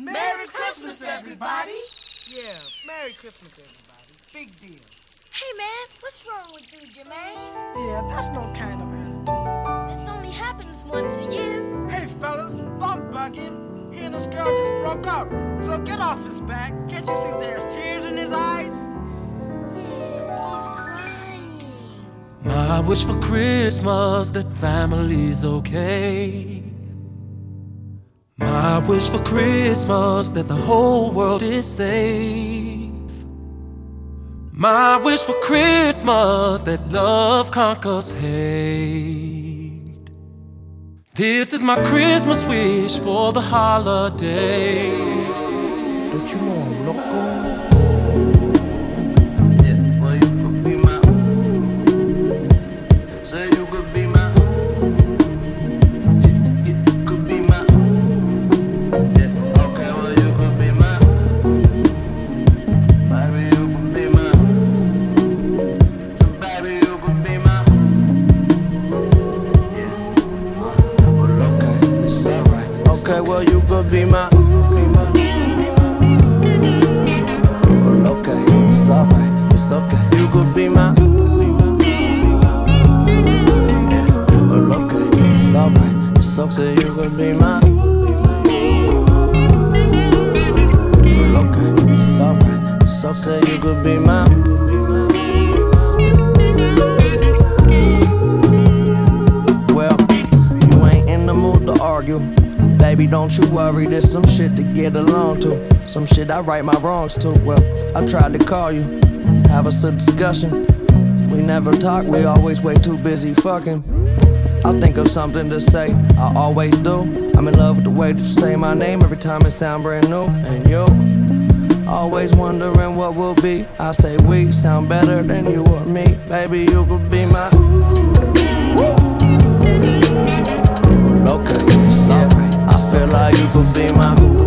Merry Christmas, everybody! Yeah, Merry Christmas, everybody. Big deal. Hey, man, what's wrong with you, Jermaine? Yeah, that's no kind of attitude. This only happens once a year. Hey, fellas, don't bug him. He and this girl just broke up. So get off his back. Can't you see there's tears in his eyes? He's, he's crying. My wish for Christmas that family's okay. My wish for Christmas that the whole world is safe. My wish for Christmas that love conquers hate. This is my Christmas wish for the holiday. Don't you worry, there's some shit to get along to. Some shit I right my wrongs to. Well, I tried to call you, have us a discussion. We never talk, we always way too busy fucking. I'll think of something to say, I always do. I'm in love with the way that you say my name every time it sound brand new. And you, always wondering what will be. I say we sound better than you or me. Baby, you could be my. Feel like you could be my.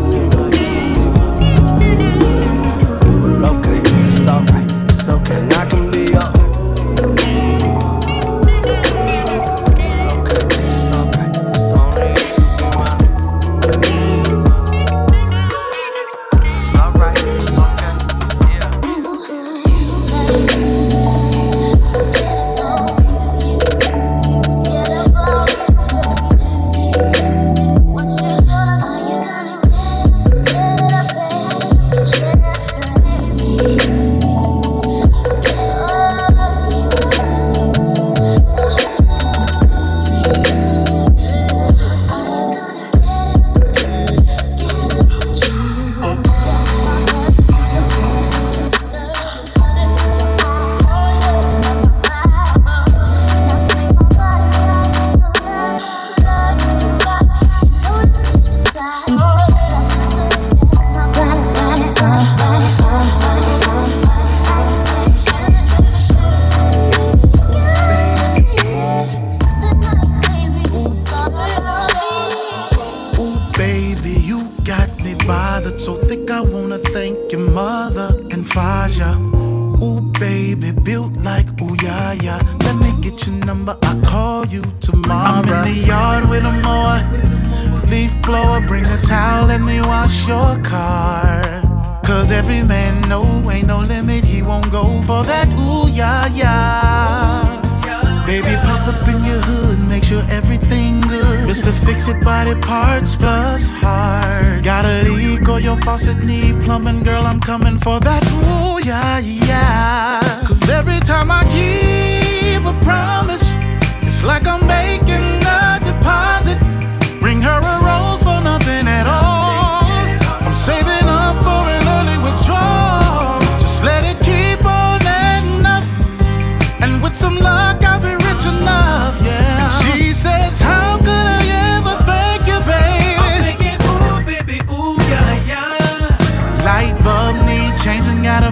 Faucet plumbing, girl, I'm coming for that. Ooh, yeah, yeah.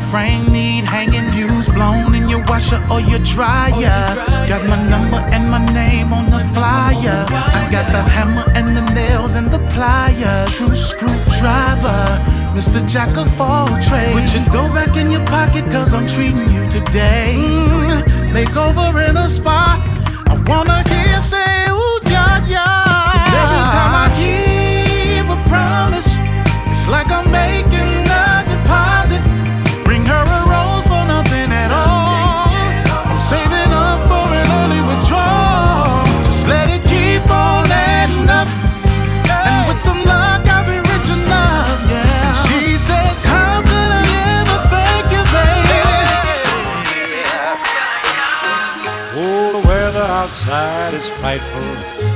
Frame need hanging, views blown in your washer or your dryer. Got my number and my name on the flyer. I got the hammer and the nails and the pliers. True screwdriver. Mr. Jack of all trades. Put your dough back in your pocket, cause I'm treating you today. Mm, makeover in a spot. I wanna hear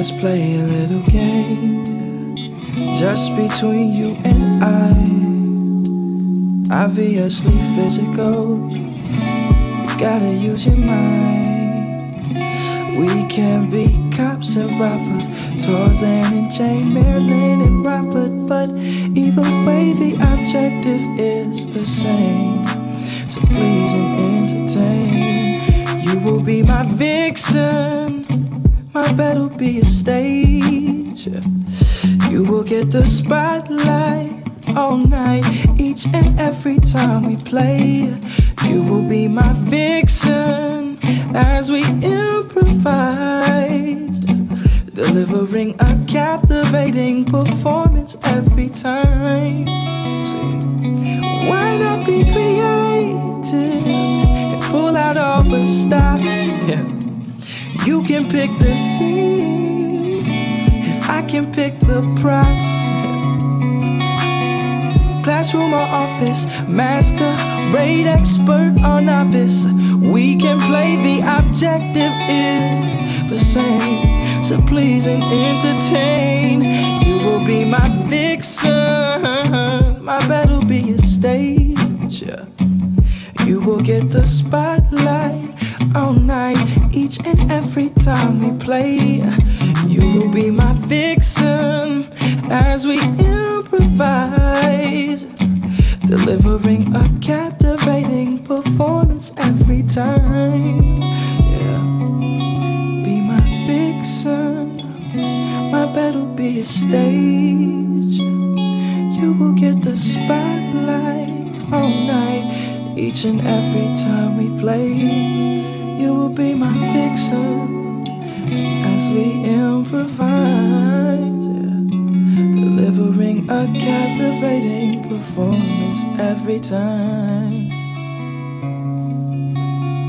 Let's play a little game just between you and I. Obviously physical, you gotta use your mind. We can be cops and robbers, Tarzan and Jane, Marilyn and Robert, but either way the objective is the same. to please and entertain. You will be my vixen my bed will be a stage. You will get the spotlight all night, each and every time we play. You will be my vixen as we improvise, delivering a captivating performance every time. See, why not be creative and pull out all the stops? Yeah. You can pick the scene if I can pick the props. Classroom or office, masquerade expert or novice. We can play, the objective is the same to please and entertain. You will be my vixen, my bed will be a stage. You will get the spotlight all night, each and every time we play. You will be my vixen as we improvise, delivering a captivating performance every time. Yeah, be my vixen, my bed will be a stage. You will get the spotlight all night, each and every time we play. You will be my vixen as we improvise, yeah. delivering a captivating performance every time.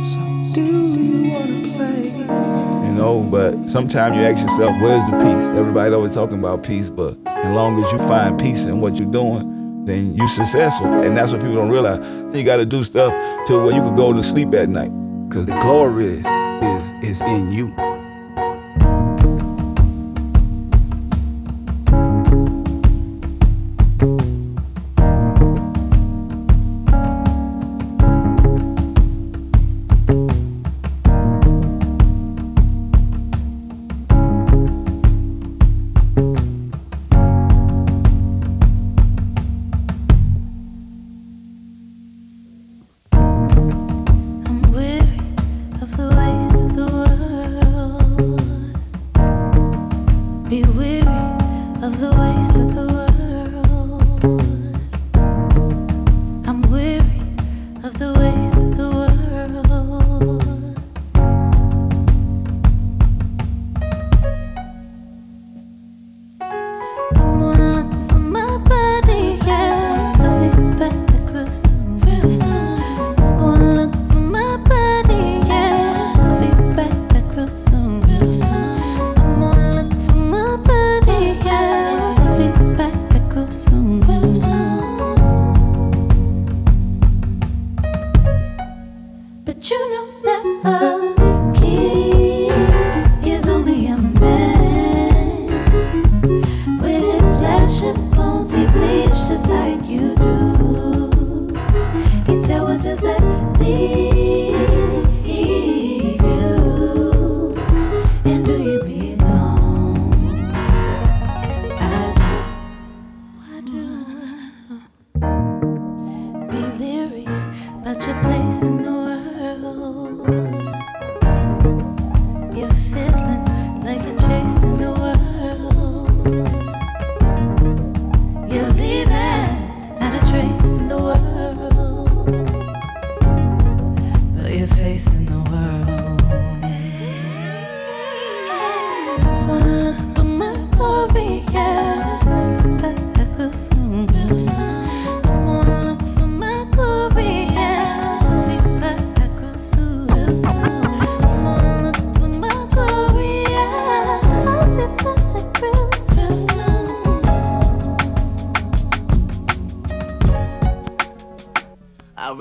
So, do you wanna play? You know, but sometimes you ask yourself, where's the peace? Everybody always talking about peace, but as long as you find peace in what you're doing, then you're successful. And that's what people don't realize. So you gotta do stuff to where you can go to sleep at night. Cause the glory is is is in you.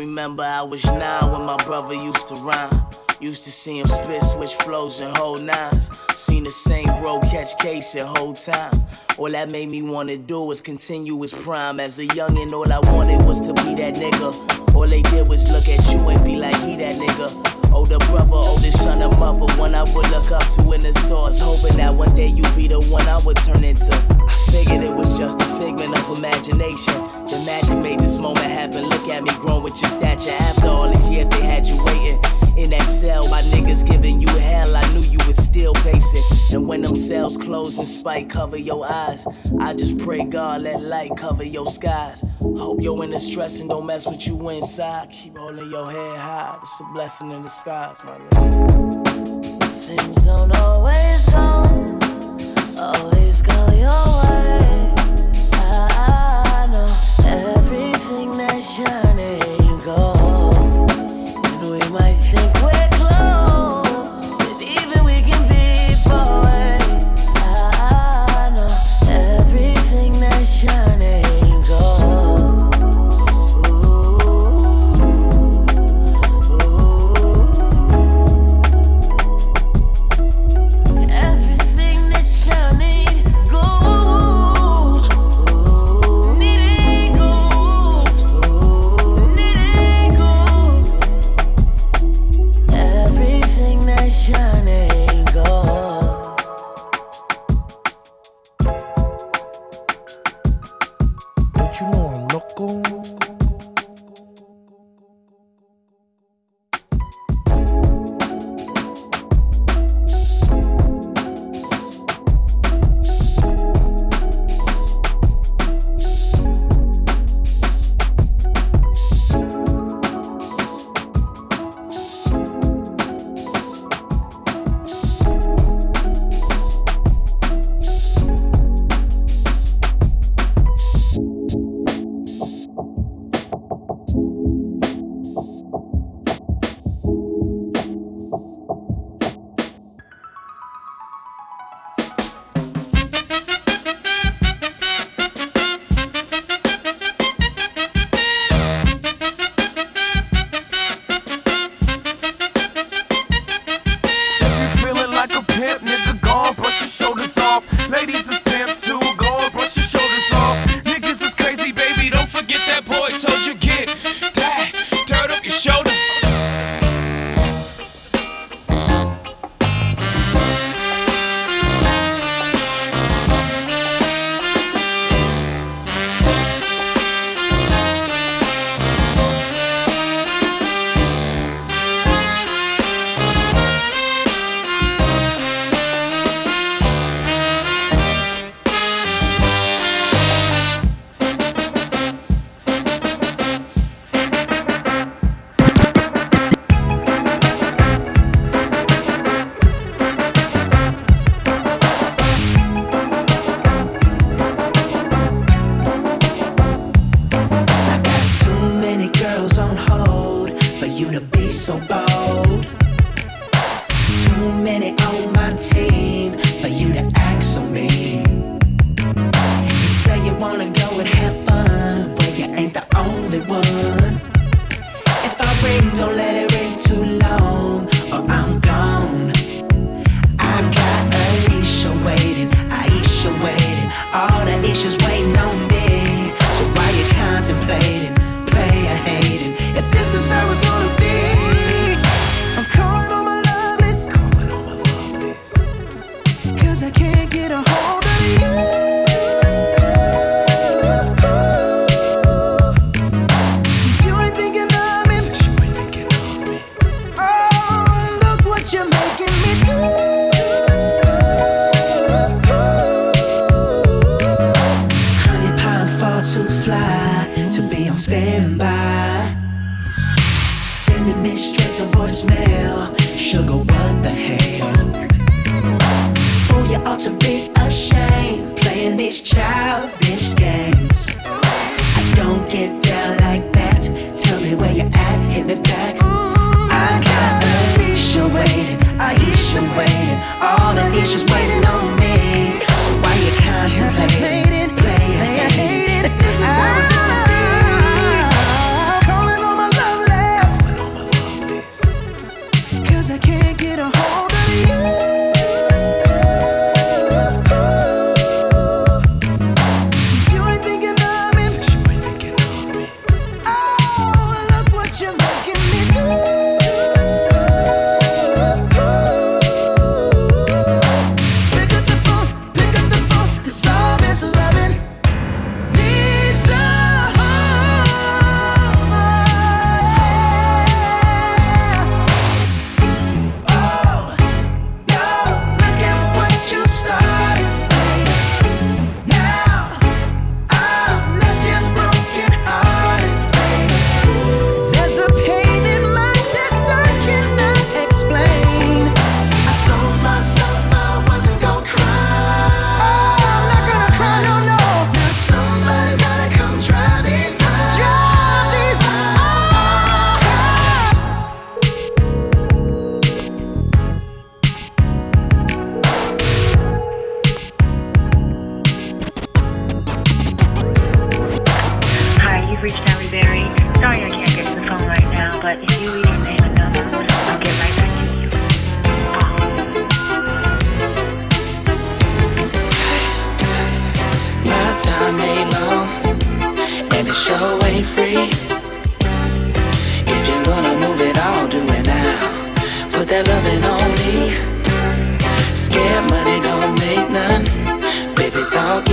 Remember I was nine when my brother used to rhyme. Used to see him spit, switch flows, and hold nines. Seen the same bro catch case the whole time. All that made me wanna do was continue his prime. As a youngin', all I wanted was to be that nigga. All they did was look at you and be like, he that nigga. Older brother, oldest son or mother, one I would look up to in the source. Hoping that one day you be the one I would turn into. I figured it was just a figment of imagination. The magic made this moment happen. Look at me growing with your stature. After all these years, they had you waiting. In that cell, my niggas giving you hell. I knew you was still pacing. And when them cells close and spike cover your eyes, I just pray God let light cover your skies. Hope you're in the stress and don't mess with you inside. Keep holding your head high. It's a blessing in disguise, my nigga. Things don't always go, always go your way. I know everything that shines.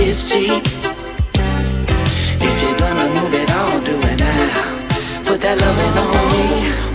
is cheap. If you're gonna move it all, do it now. Put that loving on me.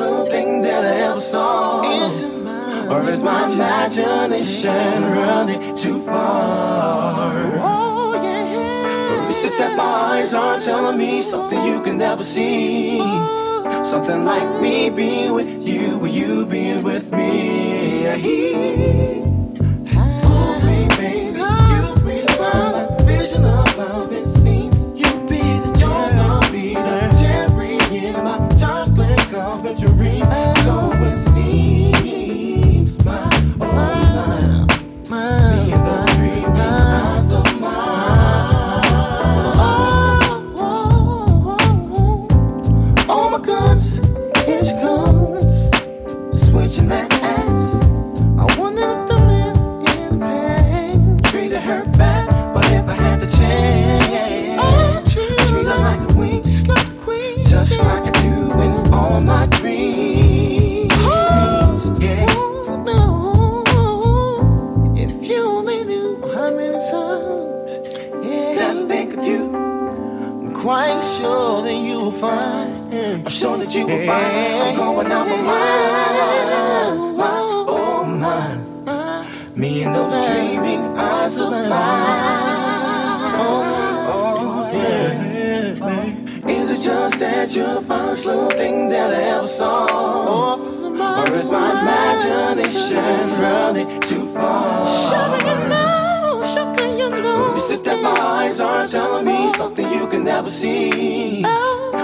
something that I ever saw? Is or is my imagination running too far? Oh, yeah. You said that my eyes are telling me something you can never see. Something like me being with you, or you being with me. doing fine. I'm going out my. My, oh my. Me and those dreaming eyes of mine. Oh, oh yeah. Is it just that you're the slow thing that I ever saw? Or is my imagination running too far? lights are telling me something you can never see.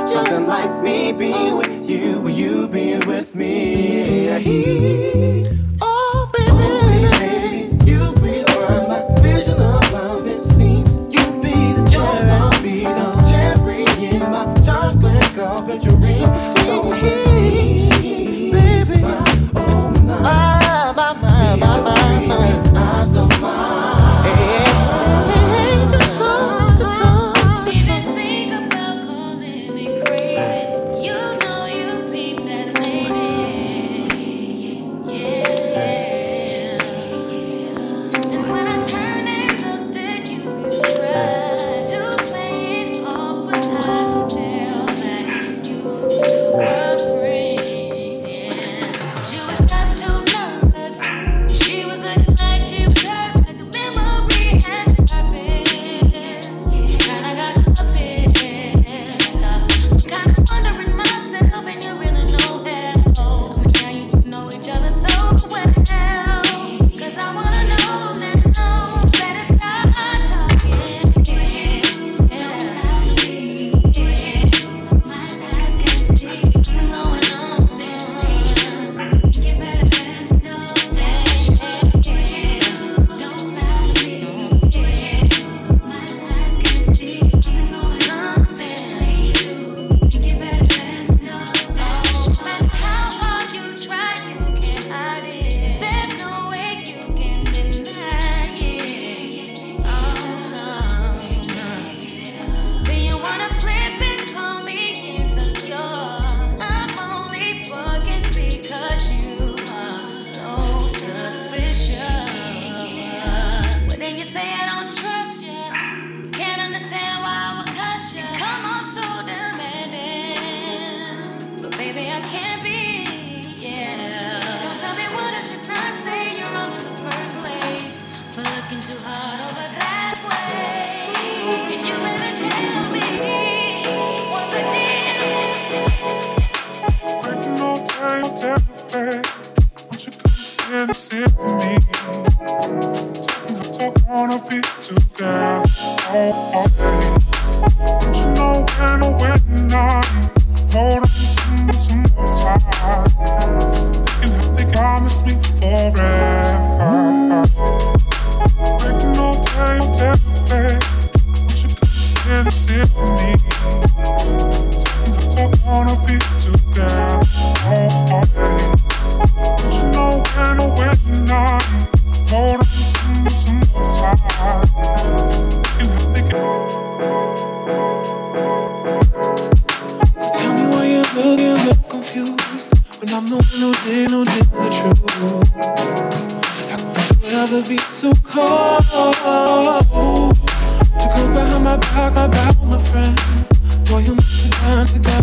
Something like me being with you will you being with me.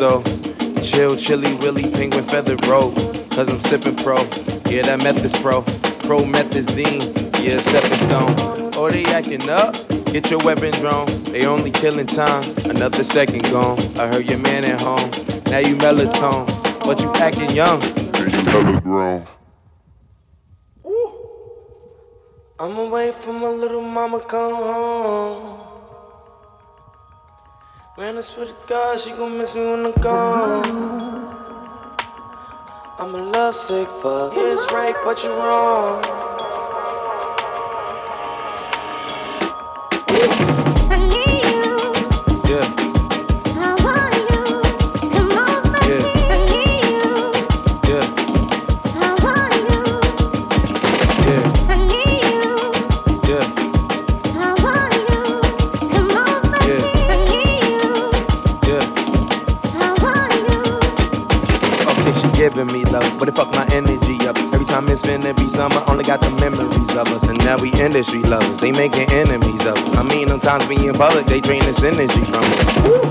so chill, chilly, willy, penguin feather robe. Cause I'm sipping pro, yeah, that meth is pro. Promethazine, yeah, stepping stone. Oh, they acting up? Get your weapon drawn. They only killing time, another second gone. I heard your man at home. Now you melatonin, but you acting young. I'm away from my little mama come home. Man, I swear to God, she gon' miss me when I'm gone. I'm a lovesick fuck. Yeah, it's right, but you're wrong. But it fuck my energy up. Every time it's finna be summer, only got the memories of us. And now we industry lovers, they making enemies of us. I mean, sometimes we in public, they drain this energy from us.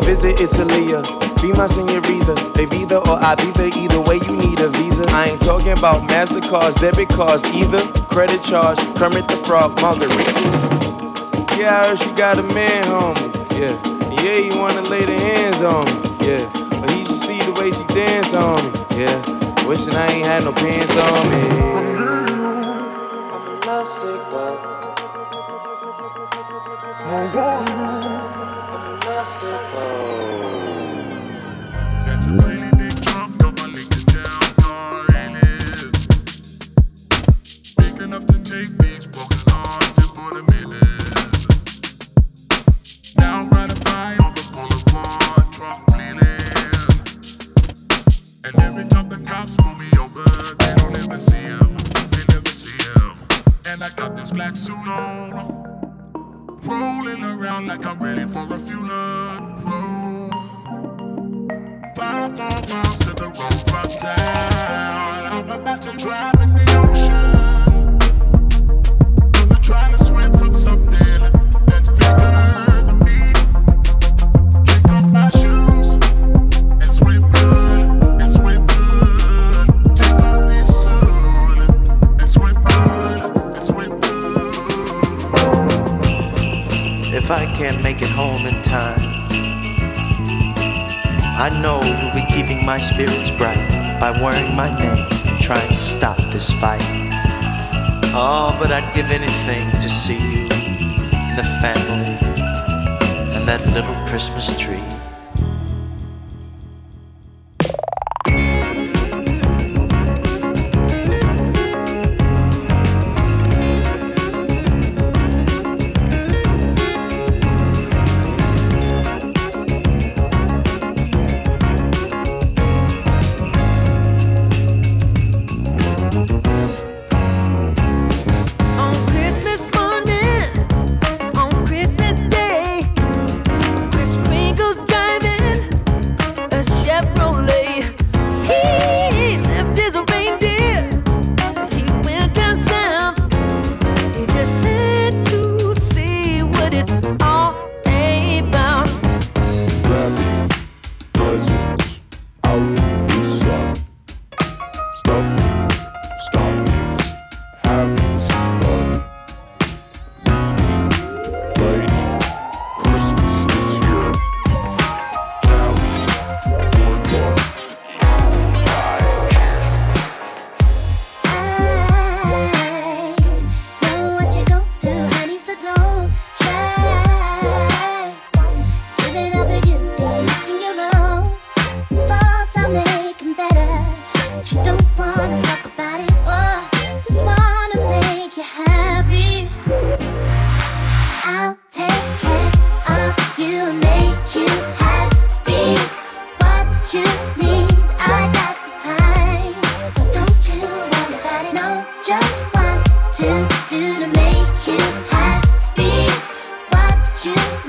Visit Italia, uh, be my senorita. They either or I be there, either way you need a visa. I ain't talking about MasterCards, debit cards either. Credit charge, Kermit the Frog, margaritas. Yeah, I heard you got a man, homie. Yeah, yeah, you wanna lay the hands on me. Yeah, but he should see the way she dance on me. Yeah, wishing I ain't had no pants on me. I'm fuck. gonna make you happy. What you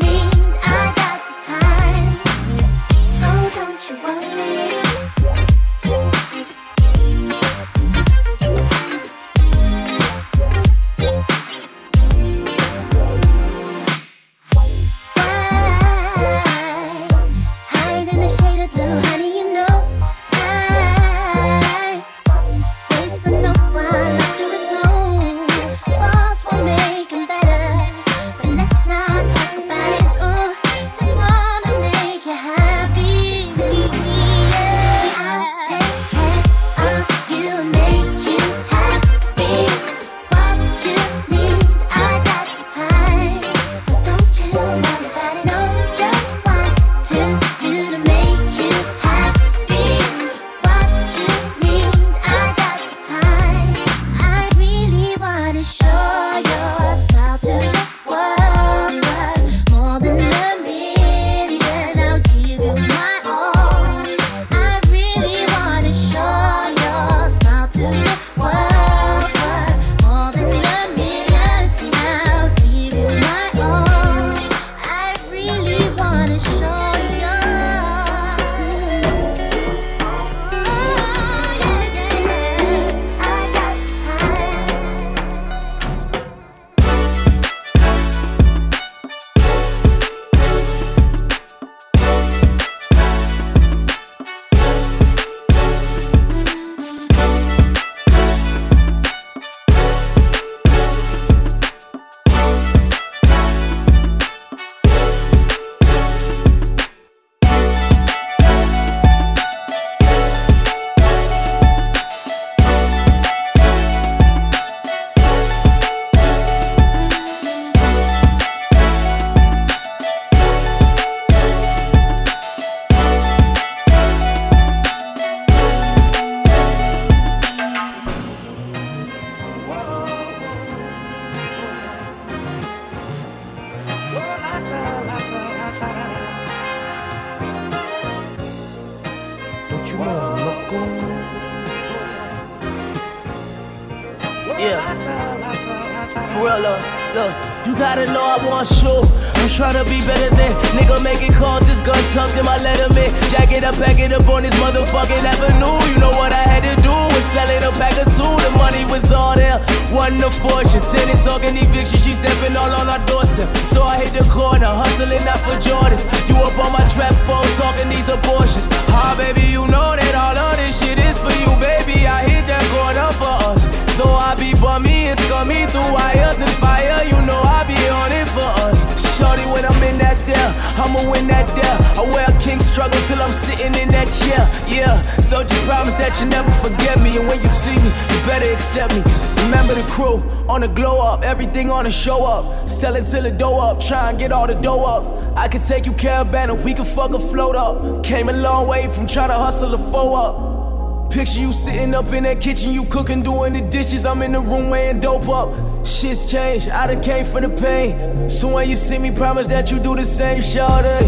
show up. sell it till the dough up, try and get all the dough up. I could take you caravan we could fuck a float up. Came a long way from trying to hustle a foe up. Picture you sitting up in that kitchen, you cooking, doing the dishes. I'm in the room weighing dope up. Shit's changed, I done came for the pain. So when you see me, promise that you do the same, shawty.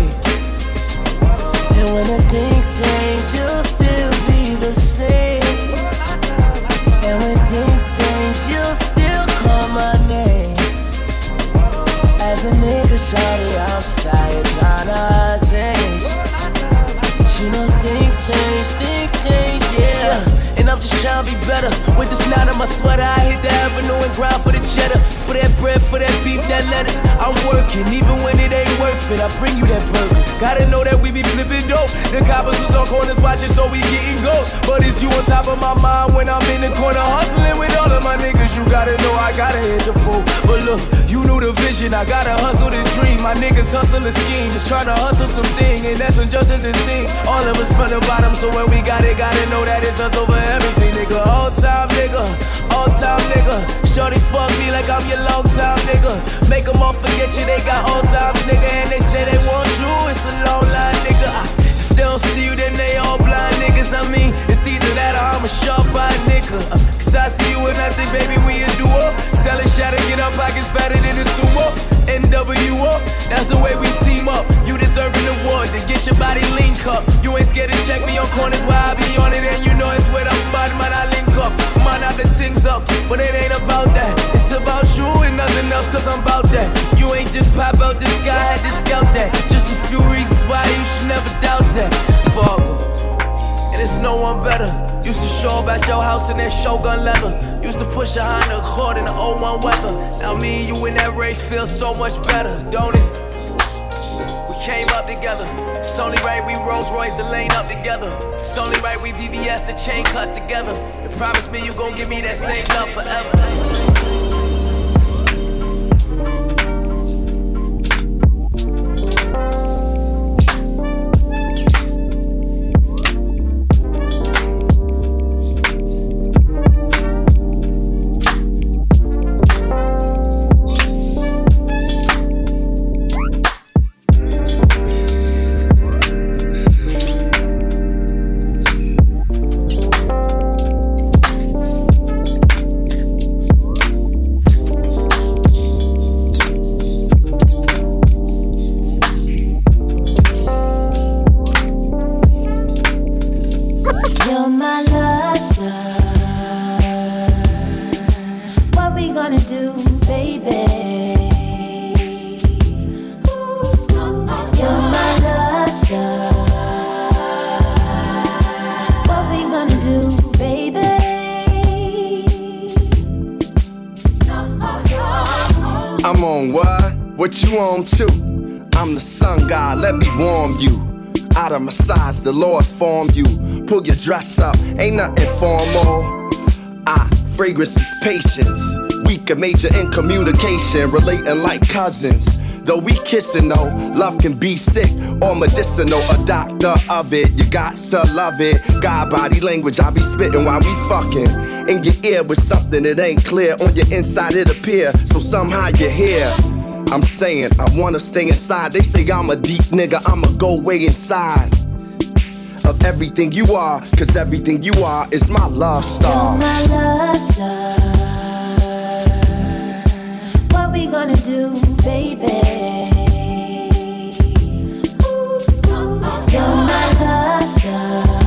And when the things change, you'll still be the same. And when things change, you'll still call my name. As a nigga, shawty, sorry, tryna change. You know things change, things change, yeah. And I'm just trying to be better. With this knot in my sweater, I hit the avenue and grind for the cheddar. For that bread, for that beef, that lettuce. I'm working, even when it ain't worth it. I bring you that burger. Gotta know that we be flipping dope. The coppers was on corners watching, so we getting ghosts. But it's you on top of my mind when I'm in the corner hustling with all of my niggas. You gotta know I gotta hit the fool. But look, you knew the vision. I gotta hustle the dream. My niggas hustle the scheme. Just trying to hustle something, and that's injustice it seems. All of us from the bottom, so when we got it, gotta know that it's us over everything, nigga. All time nigga, all time nigga. Shorty fuck me like I'm your long time nigga. Make them all forget you, they got Alzheimer's, nigga. And they say they want you, it's a long line, nigga. Ah, They don't see you, then they all blind niggas. I mean, it's either that or I'm a sharp eyed nigga. Uh, Cause I see you with nothing, baby, we a duo. Selling shatter, get our pockets fatter than a sumo. NWO, that's the way we team up. You deserve an award to get your body link up. You ain't scared to check me on corners while I be on it, and you know it's where I'm bad, man. I link up, man, I the things up. But it ain't about that, it's about you and nothing else, cause I'm about that. You ain't just pop out the sky, had to scout that. Just a few reasons why you should never doubt that. Fargo. And it's no one better. Used to show up at your house in that shogun leather. Used to push a Honda Accord in the old 01 weather. Now me and you in that race feel so much better, don't it? We came up together. It's only right we Rolls Royce the lane up together. It's only right we VVS the chain cuts together. And promise me you gon' give me that same love forever. Size, the Lord formed you. Pull your dress up, ain't nothing formal. Ah, fragrance is patience. Weak and major in communication, relating like cousins. Though we kissing though, love can be sick or medicinal. A doctor of it, you got to love it. God body language, I be spitting while we fucking. In your ear with something that ain't clear. On your inside it appear, so somehow you're here. I'm saying I wanna stay inside. They say I'm a deep nigga, I'ma go way inside of everything you are, cause everything you are is my love star. You're my love star. What we gonna do, baby? You're my love star.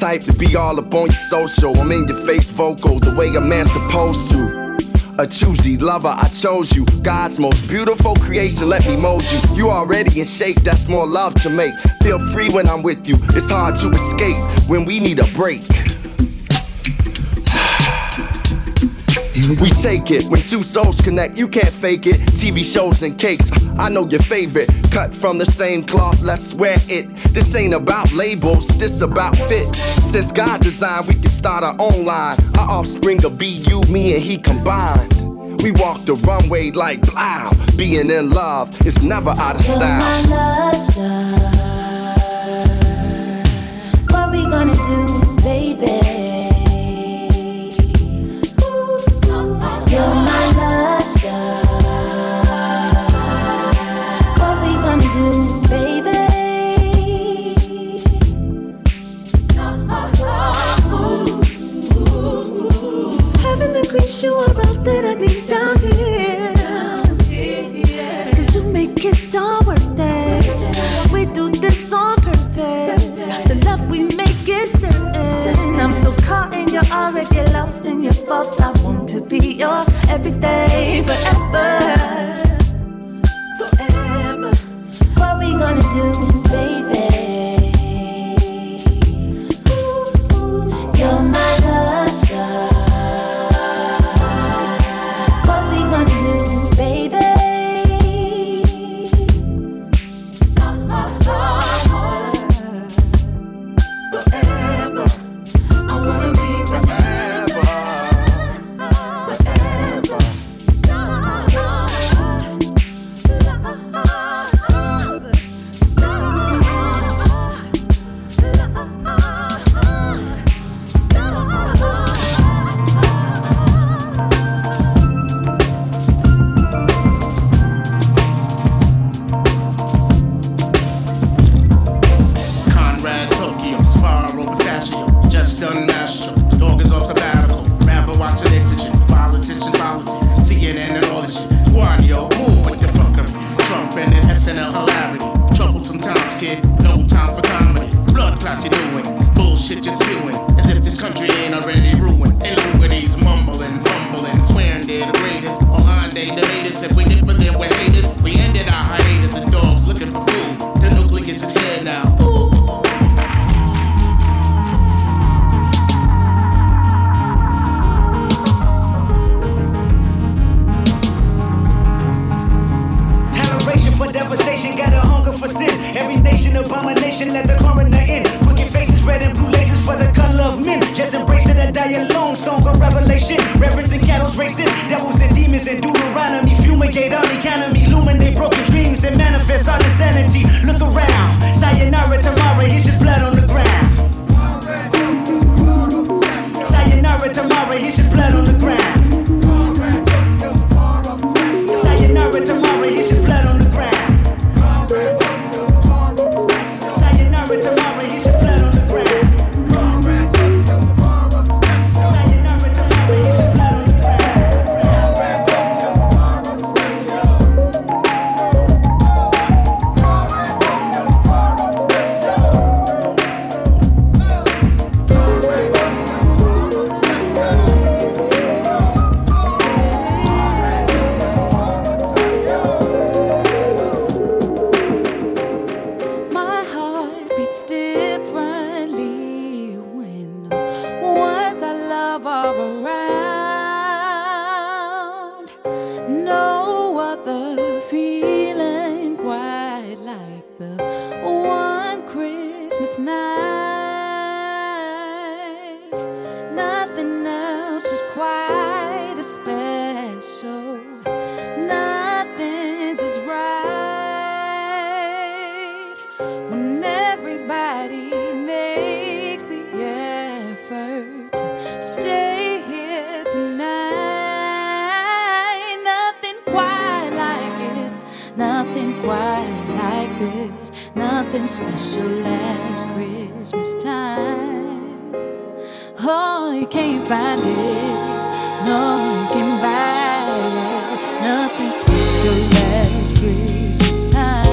type to be all up on your social. I'm in your face vocal, the way a man's supposed to. A choosy lover, I chose you. God's most beautiful creation, let me mold you. You already in shape, that's more love to make. Feel free when I'm with you, it's hard to escape when we need a break. We take it when two souls connect, you can't fake it. TV shows and cakes, I know your favorite. Cut from the same cloth, let's wear it. This ain't about labels, this about fit. Since God designed, we can start our own line. Our offspring will be you, me, and he combined. We walk the runway like blow. Being in love is never out of style. love all around. special as Christmas time. Oh, you can't find it. No, you can buy it. Nothing special as Christmas time.